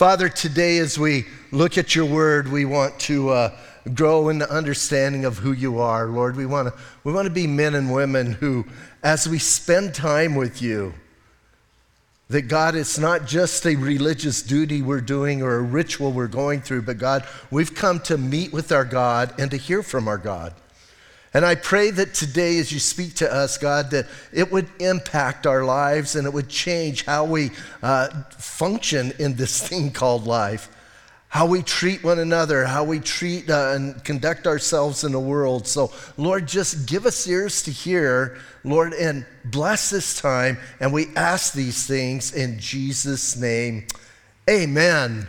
Father, today as we look at your word, we want to uh, grow in the understanding of who you are, Lord. We want to we want to be men and women who, as we spend time with you, that God, it's not just a religious duty we're doing or a ritual we're going through, but God, we've come to meet with our God and to hear from our God. And I pray that today, as you speak to us, God, that it would impact our lives and it would change how we uh, function in this thing called life how we treat one another, how we treat uh, and conduct ourselves in the world. So, Lord, just give us ears to hear, Lord, and bless this time. And we ask these things in Jesus' name. Amen.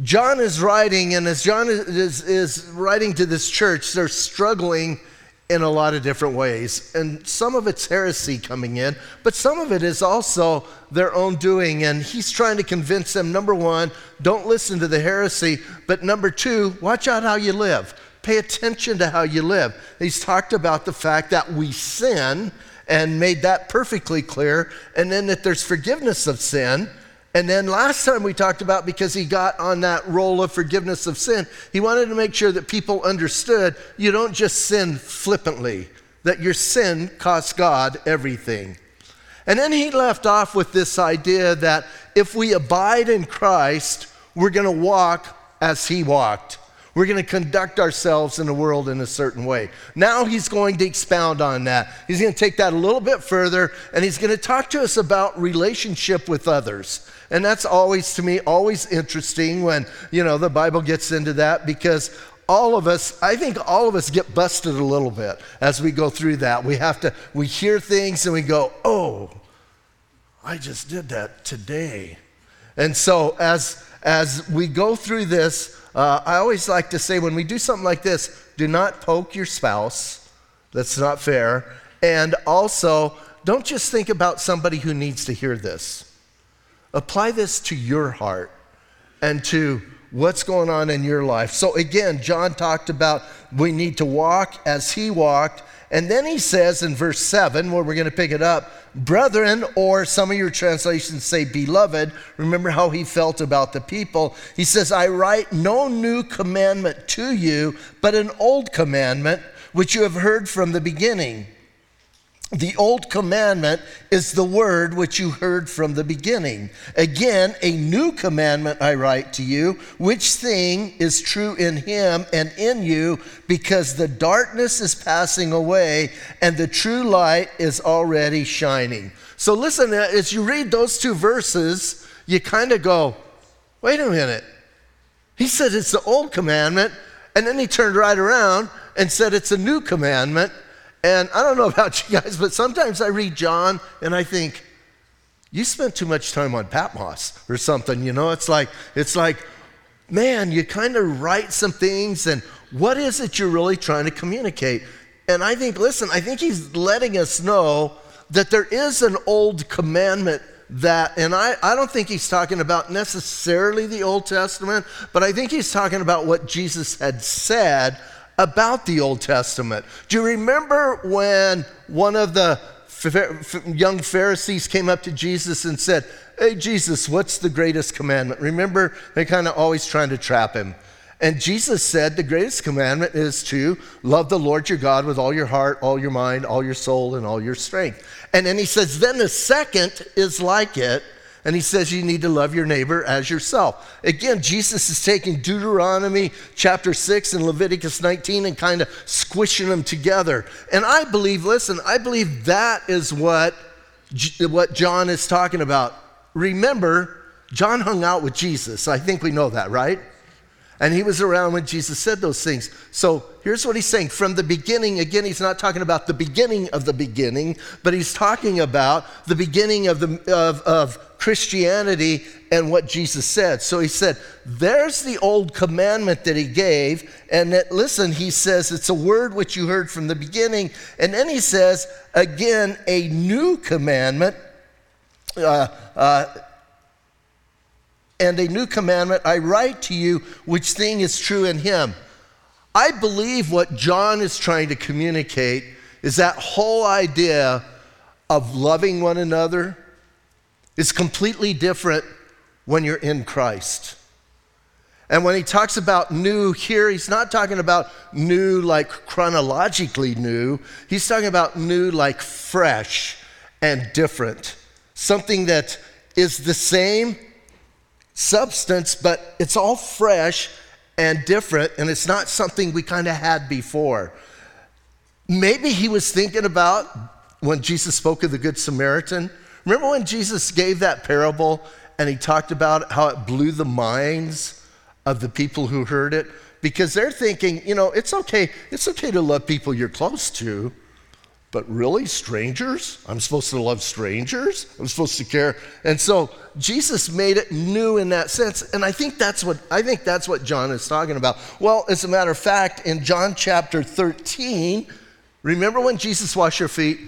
John is writing, and as John is, is writing to this church, they're struggling in a lot of different ways. And some of it's heresy coming in, but some of it is also their own doing. And he's trying to convince them number one, don't listen to the heresy, but number two, watch out how you live. Pay attention to how you live. He's talked about the fact that we sin and made that perfectly clear, and then that there's forgiveness of sin and then last time we talked about because he got on that roll of forgiveness of sin, he wanted to make sure that people understood you don't just sin flippantly, that your sin costs God everything. And then he left off with this idea that if we abide in Christ, we're going to walk as he walked. We're going to conduct ourselves in the world in a certain way. Now he's going to expound on that. He's going to take that a little bit further and he's going to talk to us about relationship with others. And that's always, to me, always interesting when, you know, the Bible gets into that because all of us, I think all of us get busted a little bit as we go through that. We have to, we hear things and we go, oh, I just did that today. And so as, as we go through this, uh, I always like to say when we do something like this, do not poke your spouse. That's not fair. And also, don't just think about somebody who needs to hear this. Apply this to your heart and to what's going on in your life. So, again, John talked about we need to walk as he walked. And then he says in verse 7, where we're going to pick it up, brethren, or some of your translations say beloved, remember how he felt about the people. He says, I write no new commandment to you, but an old commandment which you have heard from the beginning. The old commandment is the word which you heard from the beginning. Again, a new commandment I write to you, which thing is true in him and in you, because the darkness is passing away and the true light is already shining. So, listen, uh, as you read those two verses, you kind of go, wait a minute. He said it's the old commandment, and then he turned right around and said it's a new commandment. And I don't know about you guys, but sometimes I read John and I think, you spent too much time on Patmos or something, you know? It's like, it's like, man, you kind of write some things and what is it you're really trying to communicate? And I think, listen, I think he's letting us know that there is an old commandment that, and I, I don't think he's talking about necessarily the Old Testament, but I think he's talking about what Jesus had said about the Old Testament. Do you remember when one of the young Pharisees came up to Jesus and said, Hey, Jesus, what's the greatest commandment? Remember, they're kind of always trying to trap him. And Jesus said, The greatest commandment is to love the Lord your God with all your heart, all your mind, all your soul, and all your strength. And then he says, Then the second is like it and he says you need to love your neighbor as yourself. Again, Jesus is taking Deuteronomy chapter 6 and Leviticus 19 and kind of squishing them together. And I believe, listen, I believe that is what, what John is talking about. Remember, John hung out with Jesus. I think we know that, right? And he was around when Jesus said those things. So here's what he's saying. From the beginning, again, he's not talking about the beginning of the beginning, but he's talking about the beginning of, the, of, of Christianity and what Jesus said. So he said, There's the old commandment that he gave. And that, listen, he says, It's a word which you heard from the beginning. And then he says, Again, a new commandment. Uh, uh, and a new commandment I write to you, which thing is true in him. I believe what John is trying to communicate is that whole idea of loving one another is completely different when you're in Christ. And when he talks about new here, he's not talking about new like chronologically new. He's talking about new like fresh and different. Something that is the same substance, but it's all fresh and different, and it's not something we kind of had before. Maybe he was thinking about when Jesus spoke of the Good Samaritan. Remember when Jesus gave that parable and he talked about how it blew the minds of the people who heard it? Because they're thinking, you know, it's okay, it's okay to love people you're close to, but really, strangers? I'm supposed to love strangers? I'm supposed to care. And so Jesus made it new in that sense. And I think that's what I think that's what John is talking about. Well, as a matter of fact, in John chapter 13, remember when Jesus washed your feet?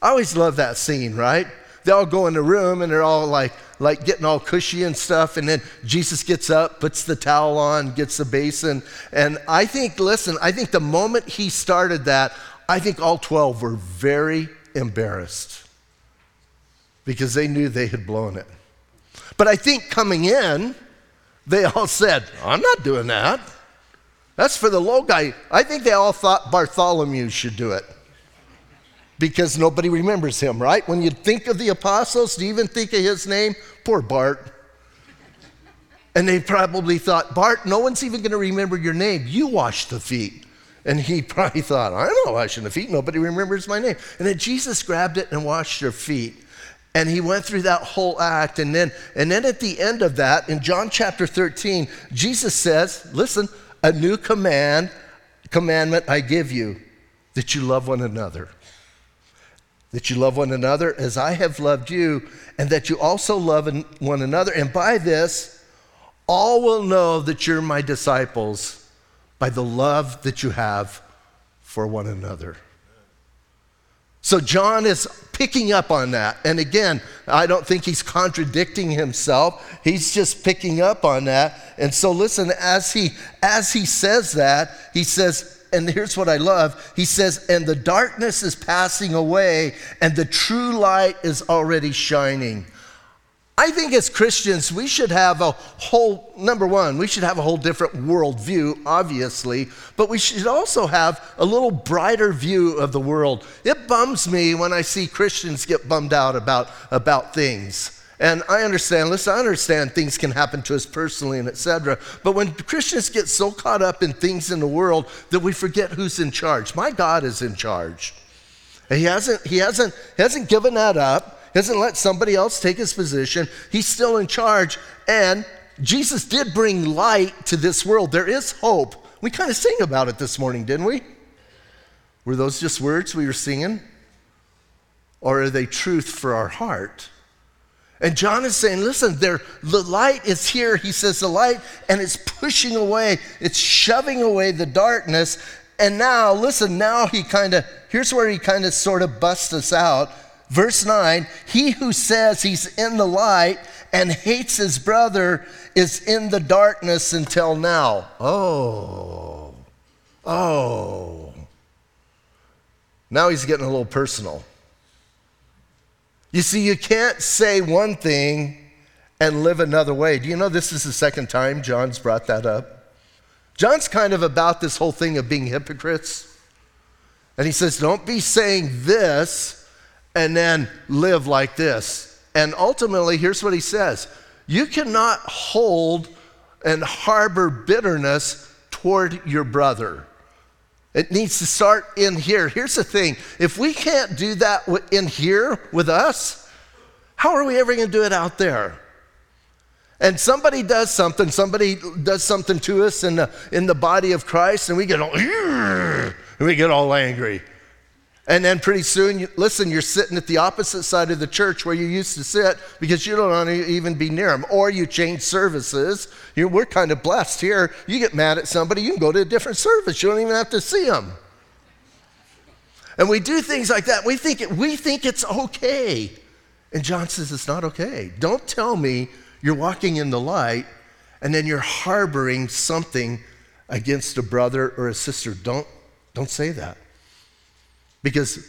I always love that scene, right? They all go in the room and they're all like, like getting all cushy and stuff. And then Jesus gets up, puts the towel on, gets the basin. And I think, listen, I think the moment he started that, I think all 12 were very embarrassed because they knew they had blown it. But I think coming in, they all said, I'm not doing that. That's for the low guy. I think they all thought Bartholomew should do it because nobody remembers him, right? When you think of the apostles, do you even think of his name? Poor Bart. And they probably thought, Bart, no one's even going to remember your name. You washed the feet. And he probably thought, I'm not washing the feet. Nobody remembers my name. And then Jesus grabbed it and washed their feet. And he went through that whole act. And then, and then at the end of that, in John chapter 13, Jesus says, Listen, a new command, commandment I give you, that you love one another. That you love one another as I have loved you, and that you also love one another. And by this, all will know that you're my disciples by the love that you have for one another. So John is picking up on that. And again, I don't think he's contradicting himself. He's just picking up on that. And so listen, as he as he says that, he says and here's what I love. He says, "And the darkness is passing away and the true light is already shining." I think as Christians, we should have a whole, number one, we should have a whole different worldview, obviously, but we should also have a little brighter view of the world. It bums me when I see Christians get bummed out about, about things. And I understand, listen, I understand things can happen to us personally and etc. But when Christians get so caught up in things in the world that we forget who's in charge. My God is in charge. He hasn't, he hasn't, he hasn't given that up. He doesn't let somebody else take his position. He's still in charge. And Jesus did bring light to this world. There is hope. We kind of sing about it this morning, didn't we? Were those just words we were singing? Or are they truth for our heart? And John is saying, listen, there, the light is here. He says the light, and it's pushing away, it's shoving away the darkness. And now, listen, now he kind of, here's where he kind of sort of busts us out. Verse 9 He who says he's in the light and hates his brother is in the darkness until now. Oh, oh. Now he's getting a little personal. You see, you can't say one thing and live another way. Do you know this is the second time John's brought that up? John's kind of about this whole thing of being hypocrites. And he says, Don't be saying this and then live like this. And ultimately, here's what he says you cannot hold and harbor bitterness toward your brother. It needs to start in here. Here's the thing if we can't do that in here with us, how are we ever going to do it out there? And somebody does something, somebody does something to us in the, in the body of Christ, and we get all, and we get all angry. And then pretty soon, listen, you're sitting at the opposite side of the church where you used to sit because you don't want to even be near them. Or you change services. You we're kind of blessed here. You get mad at somebody, you can go to a different service. You don't even have to see them. And we do things like that. We think, it, we think it's okay. And John says it's not okay. Don't tell me you're walking in the light and then you're harboring something against a brother or a sister. Don't, don't say that. Because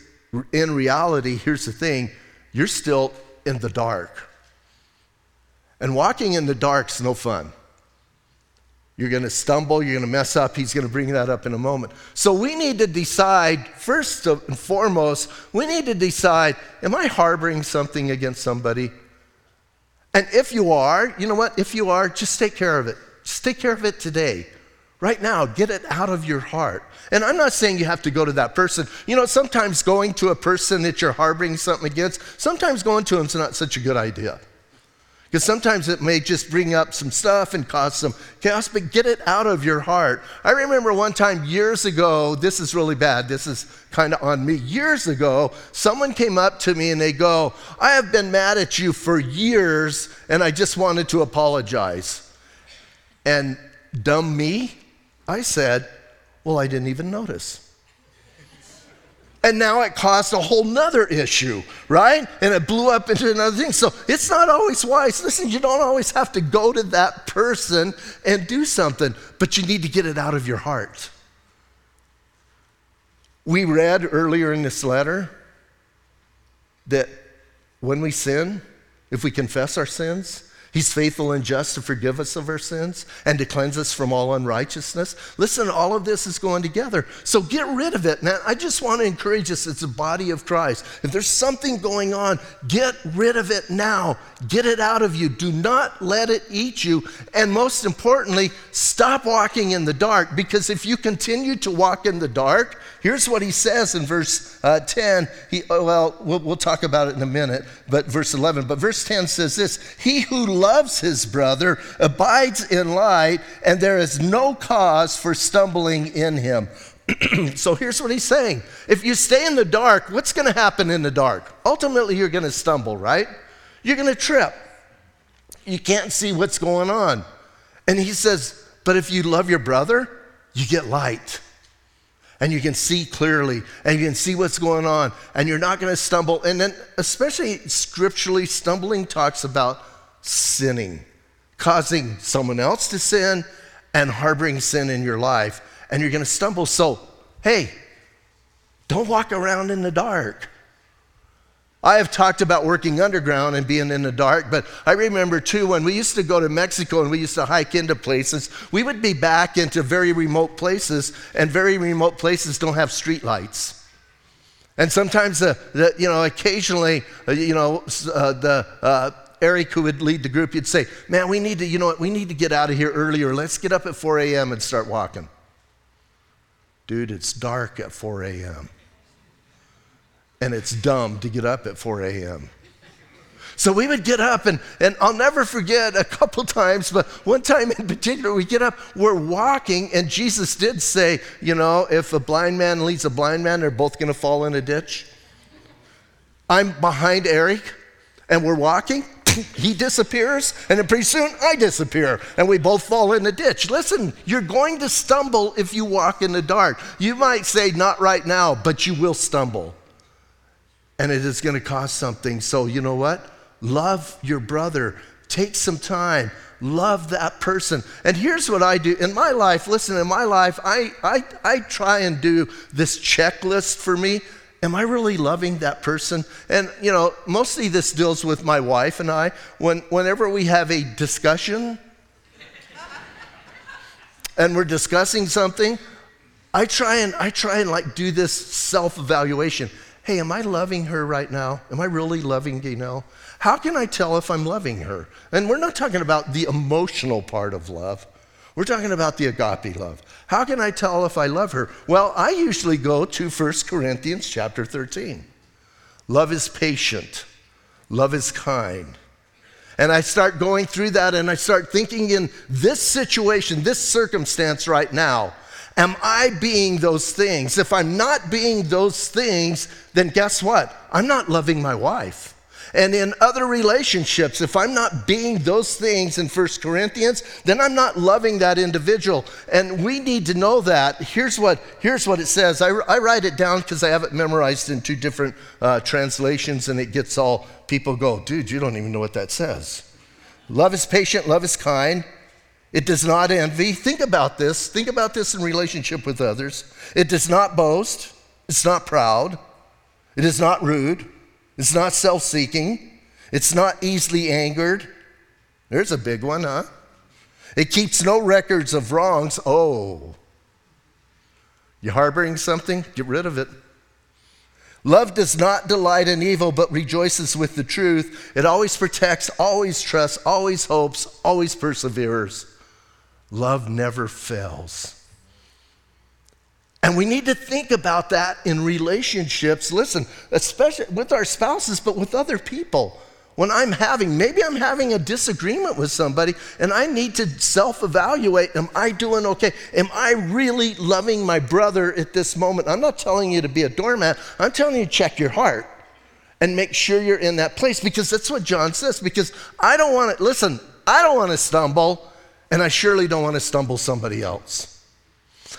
in reality, here's the thing you're still in the dark. And walking in the dark's no fun. You're going to stumble, you're going to mess up. He's going to bring that up in a moment. So we need to decide, first and foremost, we need to decide am I harboring something against somebody? And if you are, you know what? If you are, just take care of it. Just take care of it today. Right now, get it out of your heart. And I'm not saying you have to go to that person. You know, sometimes going to a person that you're harboring something against, sometimes going to them is not such a good idea. Because sometimes it may just bring up some stuff and cause some chaos, but get it out of your heart. I remember one time years ago, this is really bad, this is kind of on me. Years ago, someone came up to me and they go, I have been mad at you for years and I just wanted to apologize. And dumb me, I said, Well, I didn't even notice. And now it caused a whole nother issue, right? And it blew up into another thing. So it's not always wise. Listen, you don't always have to go to that person and do something, but you need to get it out of your heart. We read earlier in this letter that when we sin, if we confess our sins, He's faithful and just to forgive us of our sins and to cleanse us from all unrighteousness. Listen, all of this is going together. So get rid of it. Now, I just want to encourage us as a body of Christ. If there's something going on, get rid of it now. Get it out of you. Do not let it eat you. And most importantly, stop walking in the dark because if you continue to walk in the dark, here's what he says in verse uh, 10. He, oh, well, well, we'll talk about it in a minute, but verse 11. But verse 10 says this He who loves his brother abides in light, and there is no cause for stumbling in him. so here's what he's saying if you stay in the dark, what's going to happen in the dark? Ultimately, you're going to stumble, right? You're going to trip. You can't see what's going on. And he says, but if you love your brother, you get light and you can see clearly and you can see what's going on and you're not going to stumble. And then, especially scripturally, stumbling talks about sinning, causing someone else to sin and harboring sin in your life, and you're going to stumble. So, hey, don't walk around in the dark. I have talked about working underground and being in the dark, but I remember too when we used to go to Mexico and we used to hike into places, we would be back into very remote places, and very remote places don't have street lights. And sometimes, the, the you know, occasionally, uh, you know, uh, the uh, Eric, who would lead the group, you'd say, Man, we need to, you know what, we need to get out of here earlier. Let's get up at 4 a.m. and start walking. Dude, it's dark at 4 a.m. And it's dumb to get up at 4 a.m. So we would get up, and, and I'll never forget a couple times, but one time in particular, we get up, we're walking, and Jesus did say, you know, if a blind man leads a blind man, they're both going to fall in a ditch. I'm behind Eric, and we're walking, he disappears, and then pretty soon I disappear, and we both fall in the ditch. Listen, you're going to stumble if you walk in the dark. You might say, not right now, but you will stumble. And it is going to cost something. So, you know what? Love your brother. Take some time. Love that person. And here's what I do in my life. Listen, in my life, I, I, I try and do this checklist for me am I really loving that person? And, you know, mostly this deals with my wife and I. When, whenever we have a discussion and we're discussing something, I try and I try and like do this self-evaluation. Hey, am I loving her right now? Am I really loving Gaynell? How can I tell if I'm loving her? And we're not talking about the emotional part of love. We're talking about the agape love. How can I tell if I love her? Well, I usually go to 1 Corinthians chapter 13. Love is patient, love is kind. And I start going through that and I start thinking in this situation, this circumstance right now, am I being those things? If I'm not being those things, then guess what? I'm not loving my wife. And in other relationships, if I'm not being those things in First Corinthians, then I'm not loving that individual. And we need to know that. Here's what, here's what it says. I, I write it down because I have it memorized in two different uh, translations, and it gets all people go, dude, you don't even know what that says. Love is patient, love is kind. It does not envy. Think about this. Think about this in relationship with others. It does not boast. It's not proud. It is not rude. It's not self seeking, it's not easily angered, There's a big one, huh? It keeps no records of wrongs. Oh. You harboring something? Get rid of it. Love does not delight in evil, but rejoices with the truth. It always protects, always trusts, always hopes, always perseveres. Love never fails. And we need to think about that in relationships. Listen, especially with our spouses, but with other people when I'm having, maybe I'm having a disagreement with somebody and I need to self evaluate am I doing okay? Am I really loving my brother at this moment? I'm not telling you to be a doormat, I'm telling you to check your heart and make sure you're in that place because that's what John says. Because I don't want to, listen, I don't want to stumble and I surely don't want to stumble somebody else.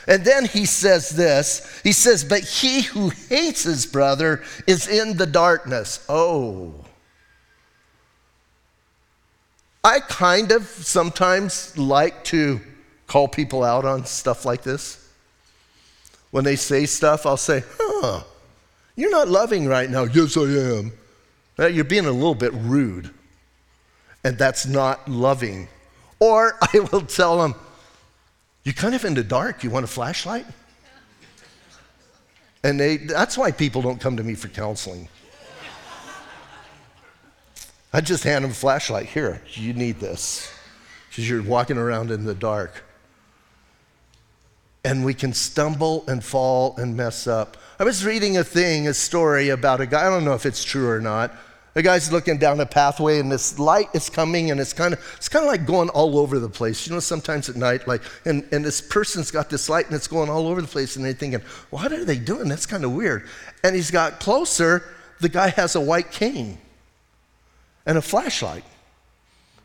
And then he says this He says, But he who hates his brother is in the darkness. Oh. I kind of sometimes like to call people out on stuff like this. When they say stuff, I'll say, huh, you're not loving right now. Yes, I am. Well, you're being a little bit rude, and that's not loving. Or I will tell them, you're kind of in the dark. You want a flashlight? And they, that's why people don't come to me for counseling. I just hand them a flashlight. Here, you need this because you're walking around in the dark. And we can stumble and fall and mess up. I was reading a thing, a story about a guy, I don't know if it's true or not. The guy's looking down a pathway and this light is coming and it's kind of it's kind of like going all over the place. You know, sometimes at night, like and, and this person's got this light and it's going all over the place and they're thinking, what are they doing? That's kind of weird. And he's got closer, the guy has a white cane and a flashlight.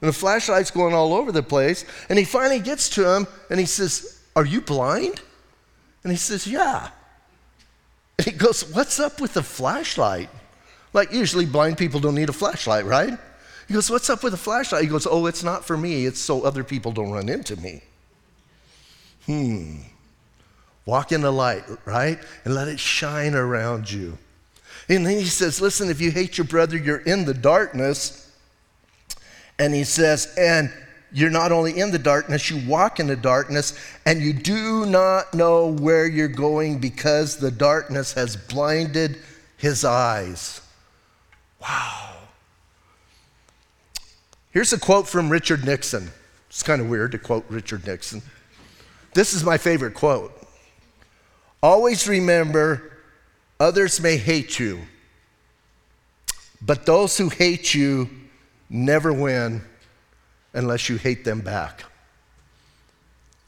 And the flashlight's going all over the place. And he finally gets to him and he says, Are you blind? And he says, Yeah. And he goes, What's up with the flashlight? Like, usually blind people don't need a flashlight, right? He goes, What's up with a flashlight? He goes, Oh, it's not for me. It's so other people don't run into me. Hmm. Walk in the light, right? And let it shine around you. And then he says, Listen, if you hate your brother, you're in the darkness. And he says, And you're not only in the darkness, you walk in the darkness, and you do not know where you're going because the darkness has blinded his eyes. Wow. Here's a quote from Richard Nixon. It's kind of weird to quote Richard Nixon. This is my favorite quote. Always remember Others may hate you, but those who hate you never win unless you hate them back.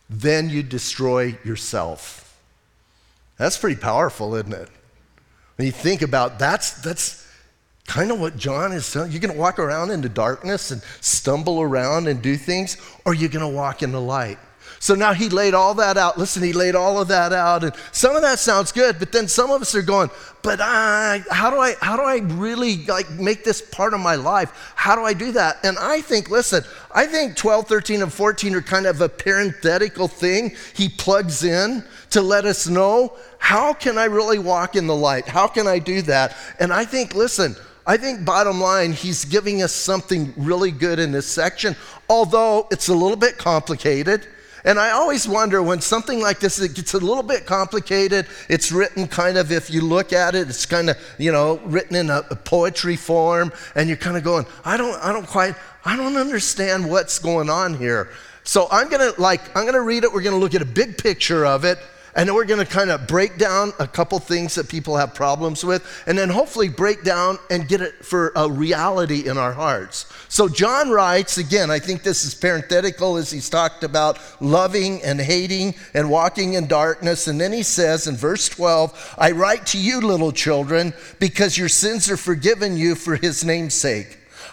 Then you destroy yourself. That's pretty powerful, isn't it? When you think about that's that's kind of what John is saying. You're going to walk around in the darkness and stumble around and do things, or you're going to walk in the light. So now he laid all that out. Listen, he laid all of that out. And some of that sounds good, but then some of us are going, but I, how do I, how do I really like make this part of my life? How do I do that? And I think, listen, I think 12, 13, and 14 are kind of a parenthetical thing he plugs in to let us know how can I really walk in the light? How can I do that? And I think, listen, I think bottom line, he's giving us something really good in this section, although it's a little bit complicated. And I always wonder when something like this it gets a little bit complicated. It's written kind of, if you look at it, it's kind of, you know, written in a, a poetry form, and you're kind of going, I don't, I don't quite, I don't understand what's going on here. So I'm gonna like, I'm gonna read it. We're gonna look at a big picture of it, and then we're going to kind of break down a couple things that people have problems with, and then hopefully break down and get it for a reality in our hearts. So, John writes, again, I think this is parenthetical as he's talked about loving and hating and walking in darkness. And then he says in verse 12, I write to you, little children, because your sins are forgiven you for his name's sake.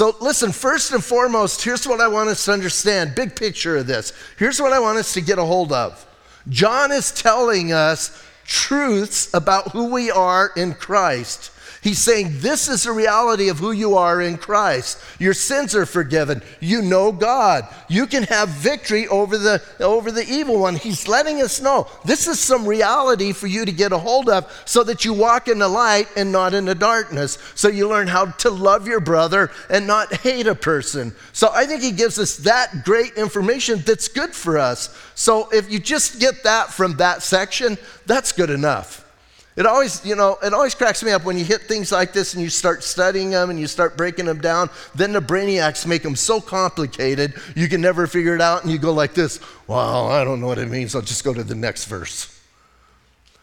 So, listen, first and foremost, here's what I want us to understand big picture of this. Here's what I want us to get a hold of. John is telling us truths about who we are in Christ. He's saying this is the reality of who you are in Christ. Your sins are forgiven. You know God. You can have victory over the, over the evil one. He's letting us know this is some reality for you to get a hold of so that you walk in the light and not in the darkness. So you learn how to love your brother and not hate a person. So I think he gives us that great information that's good for us. So if you just get that from that section, that's good enough. It always, you know, it always cracks me up when you hit things like this and you start studying them and you start breaking them down. Then the brainiacs make them so complicated you can never figure it out, and you go like this. Well, I don't know what it means. I'll just go to the next verse.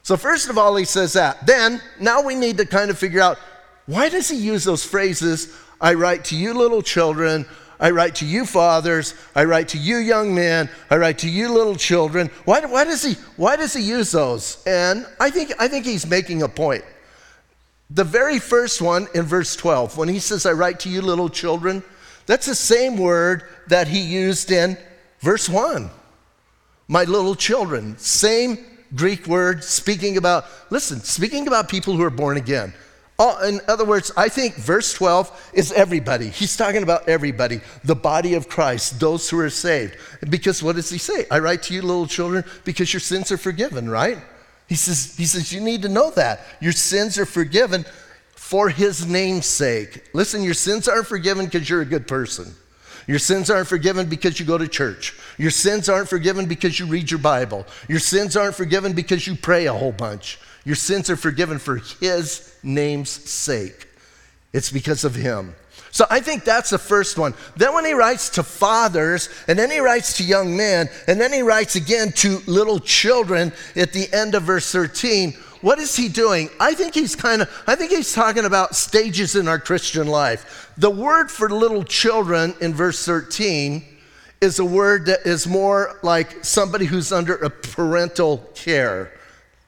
So first of all, he says that. Then now we need to kind of figure out why does he use those phrases? I write to you, little children. I write to you, fathers. I write to you, young men. I write to you, little children. Why, why, does, he, why does he use those? And I think, I think he's making a point. The very first one in verse 12, when he says, I write to you, little children, that's the same word that he used in verse 1. My little children. Same Greek word speaking about, listen, speaking about people who are born again. Oh, in other words, I think verse 12 is everybody. He's talking about everybody, the body of Christ, those who are saved. Because what does he say? I write to you, little children, because your sins are forgiven, right? He says, he says, you need to know that. Your sins are forgiven for his name's sake. Listen, your sins aren't forgiven because you're a good person. Your sins aren't forgiven because you go to church. Your sins aren't forgiven because you read your Bible. Your sins aren't forgiven because you pray a whole bunch. Your sins are forgiven for His name's sake. It's because of Him. So I think that's the first one. Then when he writes to fathers, and then he writes to young men, and then he writes again to little children at the end of verse 13, what is he doing? I think he's kind of, I think he's talking about stages in our Christian life. The word for little children in verse 13 is a word that is more like somebody who's under a parental care.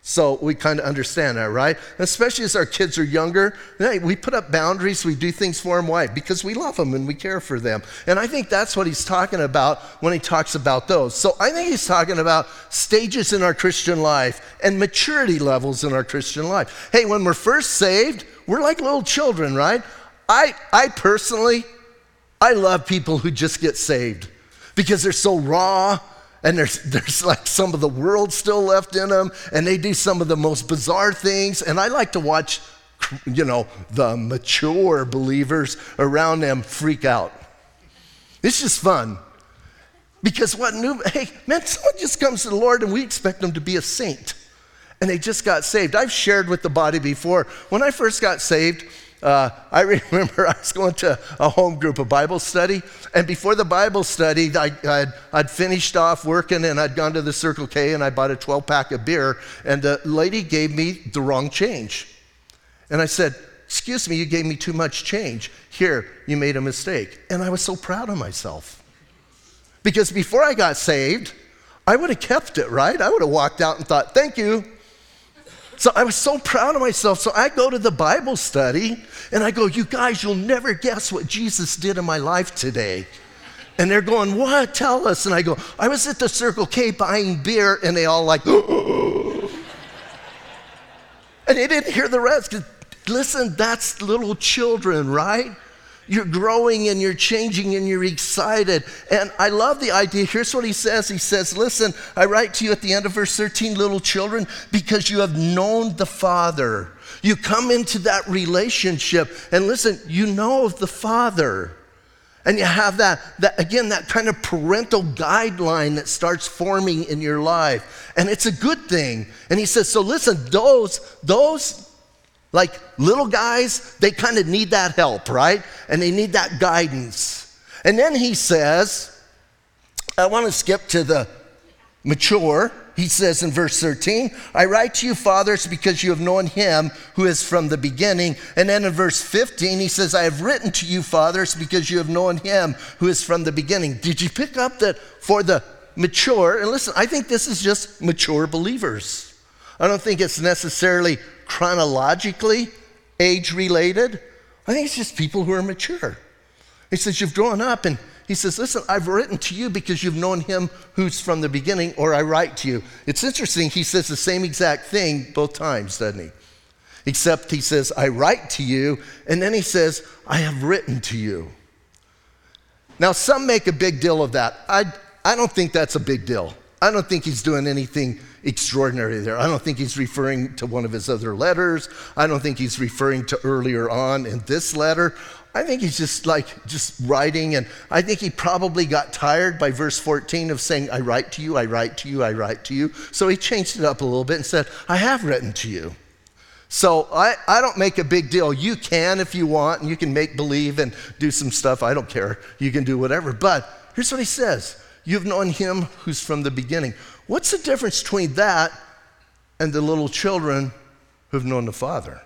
So we kind of understand that, right? Especially as our kids are younger, we put up boundaries, we do things for them. Why? Because we love them and we care for them. And I think that's what he's talking about when he talks about those. So I think he's talking about stages in our Christian life and maturity levels in our Christian life. Hey, when we're first saved, we're like little children, right? I, I personally, I love people who just get saved because they're so raw and there's, there's like some of the world still left in them, and they do some of the most bizarre things. And I like to watch, you know, the mature believers around them freak out. It's just fun. Because what new, hey, man, someone just comes to the Lord and we expect them to be a saint. And they just got saved. I've shared with the body before. When I first got saved, uh, I remember I was going to a home group, a Bible study, and before the Bible study, I, would I'd finished off working and I'd gone to the Circle K and I bought a 12 pack of beer, and the lady gave me the wrong change. And I said, Excuse me, you gave me too much change. Here, you made a mistake. And I was so proud of myself. Because before I got saved, I would have kept it, right? I would have walked out and thought, Thank you. So I was so proud of myself. So I go to the Bible study and I go, You guys, you'll never guess what Jesus did in my life today. And they're going, What? Tell us. And I go, I was at the Circle K buying beer, and they all like, and they didn't hear the rest. Listen, that's little children, right? You're growing and you're changing and you're excited. And I love the idea. Here's what he says He says, Listen, I write to you at the end of verse 13, little children, because you have known the Father. You come into that relationship, and listen, you know of the Father. And you have that, that, again, that kind of parental guideline that starts forming in your life. And it's a good thing. And he says, so listen, those, those like little guys, they kind of need that help, right? And they need that guidance. And then he says, I want to skip to the mature. He says in verse 13, I write to you, fathers, because you have known him who is from the beginning. And then in verse 15, he says, I have written to you, fathers, because you have known him who is from the beginning. Did you pick up that for the mature? And listen, I think this is just mature believers. I don't think it's necessarily chronologically age related. I think it's just people who are mature. He says, You've grown up. And he says, Listen, I've written to you because you've known him who's from the beginning, or I write to you. It's interesting. He says the same exact thing both times, doesn't he? Except he says, I write to you. And then he says, I have written to you. Now, some make a big deal of that. I, I don't think that's a big deal. I don't think he's doing anything extraordinary there. I don't think he's referring to one of his other letters. I don't think he's referring to earlier on in this letter. I think he's just like just writing, and I think he probably got tired by verse 14 of saying, I write to you, I write to you, I write to you. So he changed it up a little bit and said, I have written to you. So I, I don't make a big deal. You can if you want, and you can make believe and do some stuff. I don't care. You can do whatever. But here's what he says You've known him who's from the beginning. What's the difference between that and the little children who've known the Father?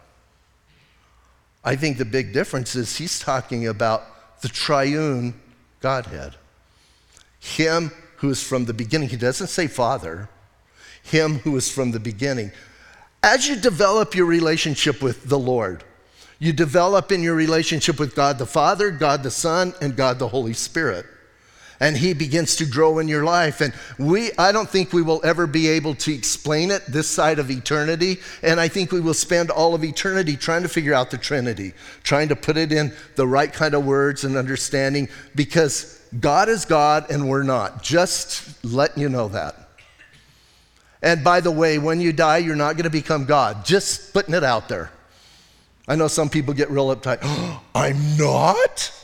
I think the big difference is he's talking about the triune Godhead. Him who is from the beginning. He doesn't say Father, him who is from the beginning. As you develop your relationship with the Lord, you develop in your relationship with God the Father, God the Son, and God the Holy Spirit. And he begins to grow in your life. And we, I don't think we will ever be able to explain it this side of eternity. And I think we will spend all of eternity trying to figure out the Trinity, trying to put it in the right kind of words and understanding because God is God and we're not. Just letting you know that. And by the way, when you die, you're not going to become God. Just putting it out there. I know some people get real uptight. I'm not?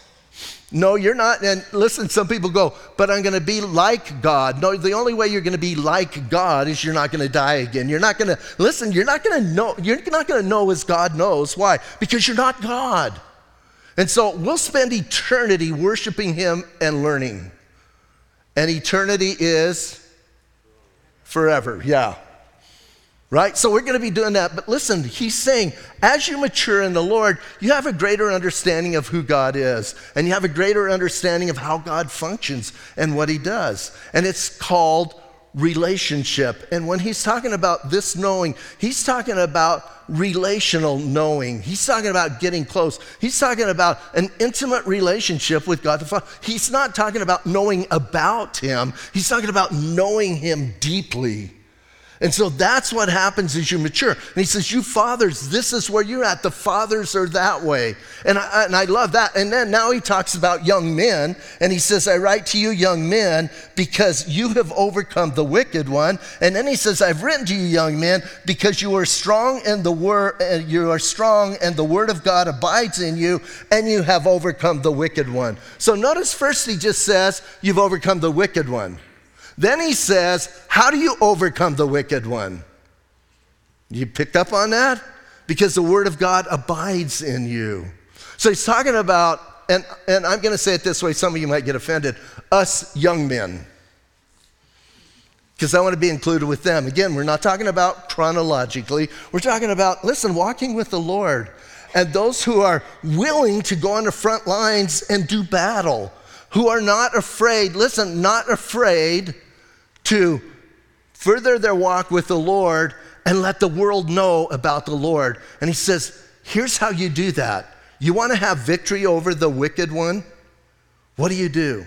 No, you're not. And listen, some people go, but I'm going to be like God. No, the only way you're going to be like God is you're not going to die again. You're not going to, listen, you're not going to know, you're not going to know as God knows. Why? Because you're not God. And so we'll spend eternity worshiping Him and learning. And eternity is forever. Yeah. Right? So we're going to be doing that. But listen, he's saying, as you mature in the Lord, you have a greater understanding of who God is, and you have a greater understanding of how God functions and what he does. And it's called relationship. And when he's talking about this knowing, he's talking about relational knowing. He's talking about getting close. He's talking about an intimate relationship with God the Father. He's not talking about knowing about him, he's talking about knowing him deeply. And so that's what happens as you mature. And he says, You fathers, this is where you're at. The fathers are that way. And I, and I love that. And then now he talks about young men. And he says, I write to you, young men, because you have overcome the wicked one. And then he says, I've written to you, young men, because you are strong and the word you are strong and the word of God abides in you, and you have overcome the wicked one. So notice first he just says, You've overcome the wicked one. Then he says, How do you overcome the wicked one? You picked up on that? Because the word of God abides in you. So he's talking about, and, and I'm going to say it this way, some of you might get offended, us young men. Because I want to be included with them. Again, we're not talking about chronologically, we're talking about, listen, walking with the Lord. And those who are willing to go on the front lines and do battle, who are not afraid, listen, not afraid to further their walk with the Lord and let the world know about the Lord. And he says, Here's how you do that. You want to have victory over the wicked one? What do you do?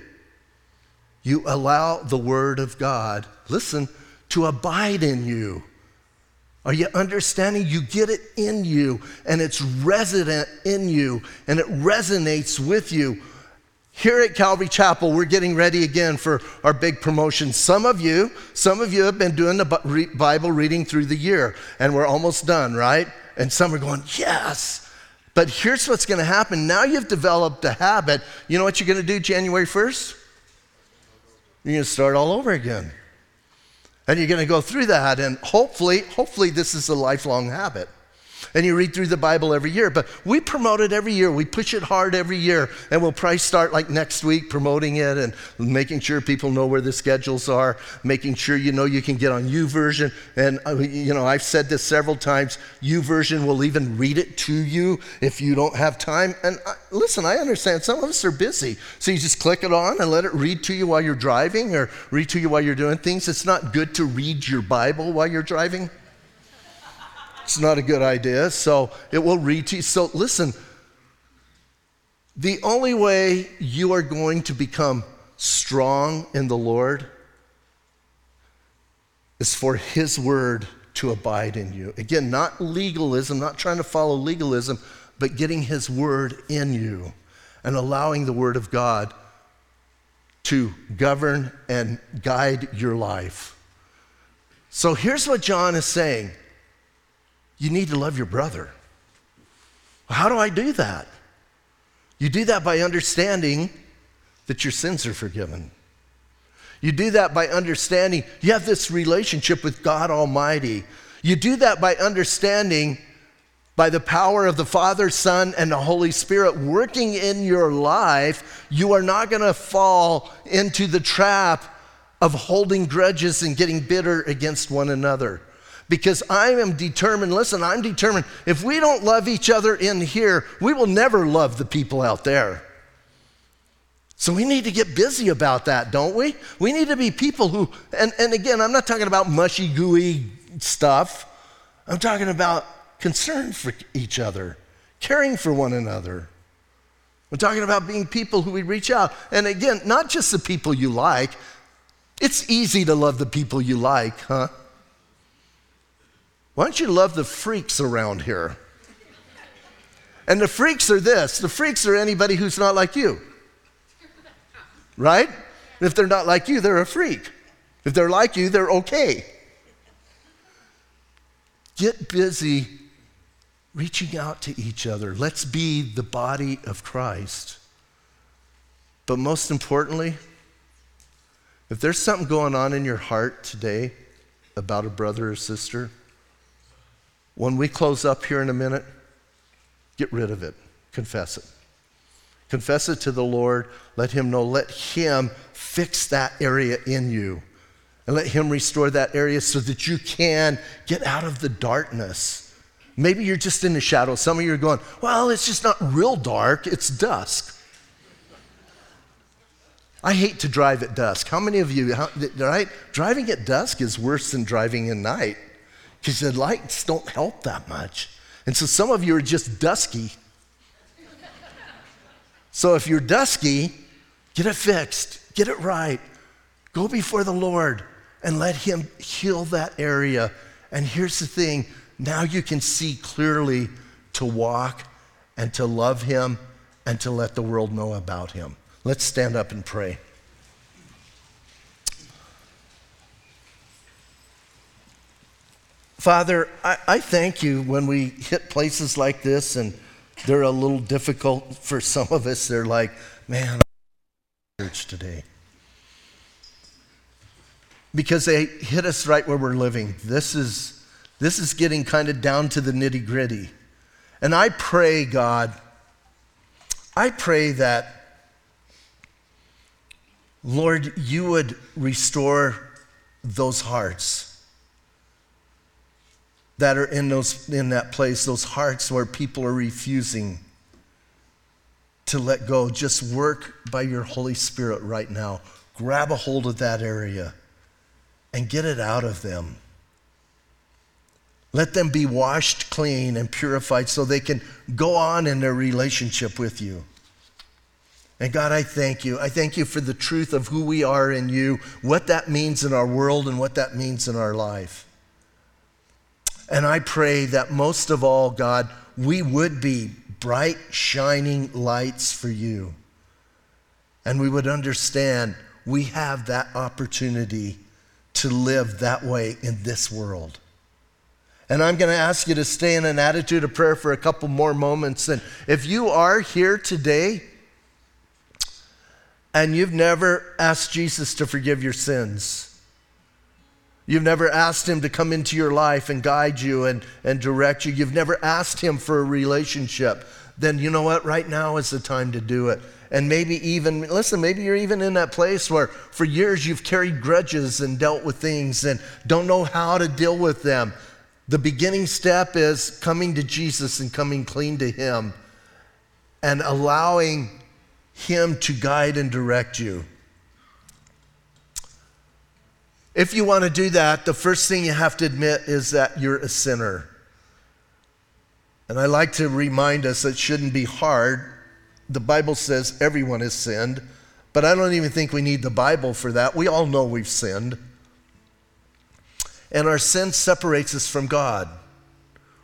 You allow the word of God, listen, to abide in you. Are you understanding? You get it in you, and it's resident in you, and it resonates with you. Here at Calvary Chapel, we're getting ready again for our big promotion. Some of you, some of you have been doing the Bible reading through the year, and we're almost done, right? And some are going, yes. But here's what's going to happen. Now you've developed a habit. You know what you're going to do January 1st? You're going to start all over again. And you're going to go through that, and hopefully, hopefully, this is a lifelong habit and you read through the Bible every year. But we promote it every year. We push it hard every year. And we'll probably start like next week promoting it and making sure people know where the schedules are, making sure you know you can get on YouVersion. And, uh, you know, I've said this several times U YouVersion will even read it to you if you don't have time. And uh, listen, I understand some of us are busy. So you just click it on and let it read to you while you're driving or read to you while you're doing things. It's not good to read your Bible while you're driving. It's not a good idea. So it will read you. So listen, The only way you are going to become strong in the Lord is for His word to abide in you. Again, not legalism, not trying to follow legalism, but getting His word in you and allowing the word of God to govern and guide your life. So here's what John is saying you need to love your brother. How do I do that? You do that by understanding that your sins are forgiven. You do that by understanding you have this relationship with God Almighty. You do that by understanding by the power of the Father, Son, and the Holy Spirit working in your life, you are not going to fall into the trap of holding grudges and getting bitter against one another. Because I am determined, listen, I'm determined, if we don't love each other in here, we will never love the people out there. So we need to get busy about that, don't we? We need to be people who, and, and again, I'm not talking about mushy, gooey stuff. I'm talking about concern for each other, caring for one another. We're talking about being people who we reach out. And again, not just the people you like. It's easy to love the people you like, huh? Why don't you love the freaks around here? And the freaks are this the freaks are anybody who's not like you. Right? If they're not like you, they're a freak. If they're like you, they're okay. Get busy reaching out to each other. Let's be the body of Christ. But most importantly, if there's something going on in your heart today about a brother or sister, when we close up here in a minute, get rid of it. Confess it. Confess it to the Lord. Let Him know. Let Him fix that area in you. And let Him restore that area so that you can get out of the darkness Maybe you're just in the shadow. Some of you are going, well, it's just not real dark, it's dusk. I hate to drive at dusk. How many of you, how, right? Driving at dusk is worse than driving at night because the lights don't help that much. And so some of you are just dusky. so if you're dusky, get it fixed, get it right. Go before the Lord and let Him heal that area. And here's the thing now you can see clearly to walk and to love Him and to let the world know about Him. Let's stand up and pray. Father, I, I, thank you when we hit places like this and they're a little difficult for some of us. They're like, man, church today. Because they hit us right where we're living. This is this is getting kind of down to the nitty gritty. And I pray, God, I pray that, Lord, you would restore those hearts that are in, those, in that place, those hearts where people are refusing to let go. Just work by your Holy Spirit right now. Grab a hold of that area and get it out of them. Let them be washed clean and purified so they can go on in their relationship with you. And God, I thank you. I thank you for the truth of who we are in you, what that means in our world, and what that means in our life. And I pray that most of all, God, we would be bright, shining lights for you. And we would understand we have that opportunity to live that way in this world. And I'm going to ask you to stay in an attitude of prayer for a couple more moments. And if you are here today and you've never asked Jesus to forgive your sins, you've never asked Him to come into your life and guide you and, and direct you, you've never asked Him for a relationship, then you know what? Right now is the time to do it. And maybe even, listen, maybe you're even in that place where for years you've carried grudges and dealt with things and don't know how to deal with them. The beginning step is coming to Jesus and coming clean to Him and allowing Him to guide and direct you. If you want to do that, the first thing you have to admit is that you're a sinner. And I like to remind us it shouldn't be hard the Bible says everyone has sinned, but I don't even think we need the Bible for that. We all know we've sinned. And our sin separates us from God.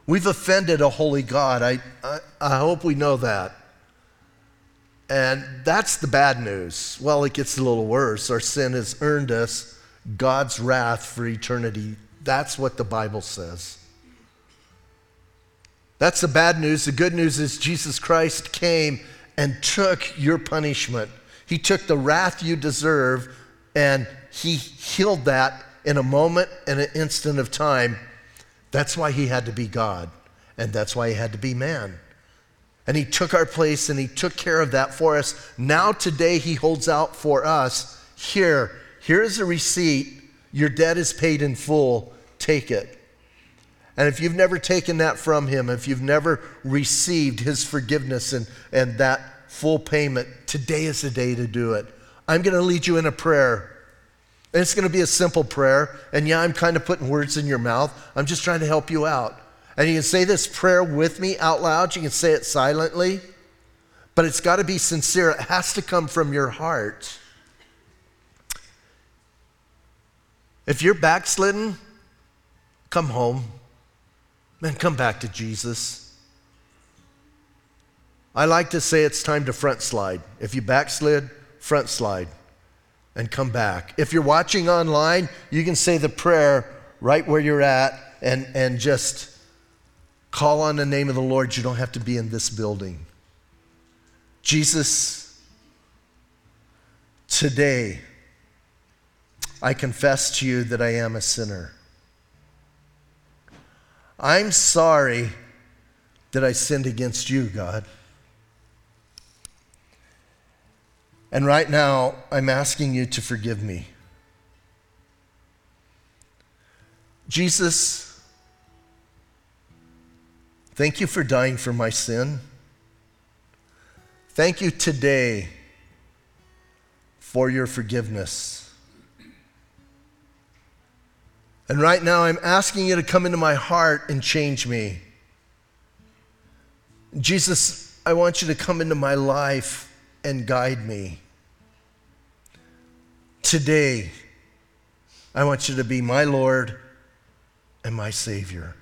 We've offended a holy God. I, I, I hope we know that. And that's the bad news. Well, it gets a little worse. Our sin has earned us God's wrath for eternity. That's what the Bible says. That's the bad news. The good news is Jesus Christ came and took your punishment. He took the wrath you deserve and he healed that in a moment, in an instant of time. That's why he had to be God, and that's why he had to be man. And he took our place and he took care of that for us. Now, today, he holds out for us here, here's a receipt. Your debt is paid in full. Take it. And if you've never taken that from him, if you've never received his forgiveness and, and that full payment, today is the day to do it. I'm going to lead you in a prayer. And it's going to be a simple prayer. And yeah, I'm kind of putting words in your mouth. I'm just trying to help you out. And you can say this prayer with me out loud. You can say it silently, but it's got to be sincere. It has to come from your heart. If you're backslidden, come home. Man, come back to Jesus. I like to say it's time to front slide. If you backslid, front slide and come back. If you're watching online, you can say the prayer right where you're at and, and just Call on the name of the Lord. You don't have to be in this building. Jesus, today, I confess to you that I am a sinner. I'm sorry that I sinned against you, God. And right now, I'm asking you to forgive me. Jesus, Thank you for dying for my sin. Thank you today for your forgiveness. And right now, I'm asking you to come into my heart and change me. Jesus, I want you to come into my life and guide me. Today, I want you to be my Lord and my Savior.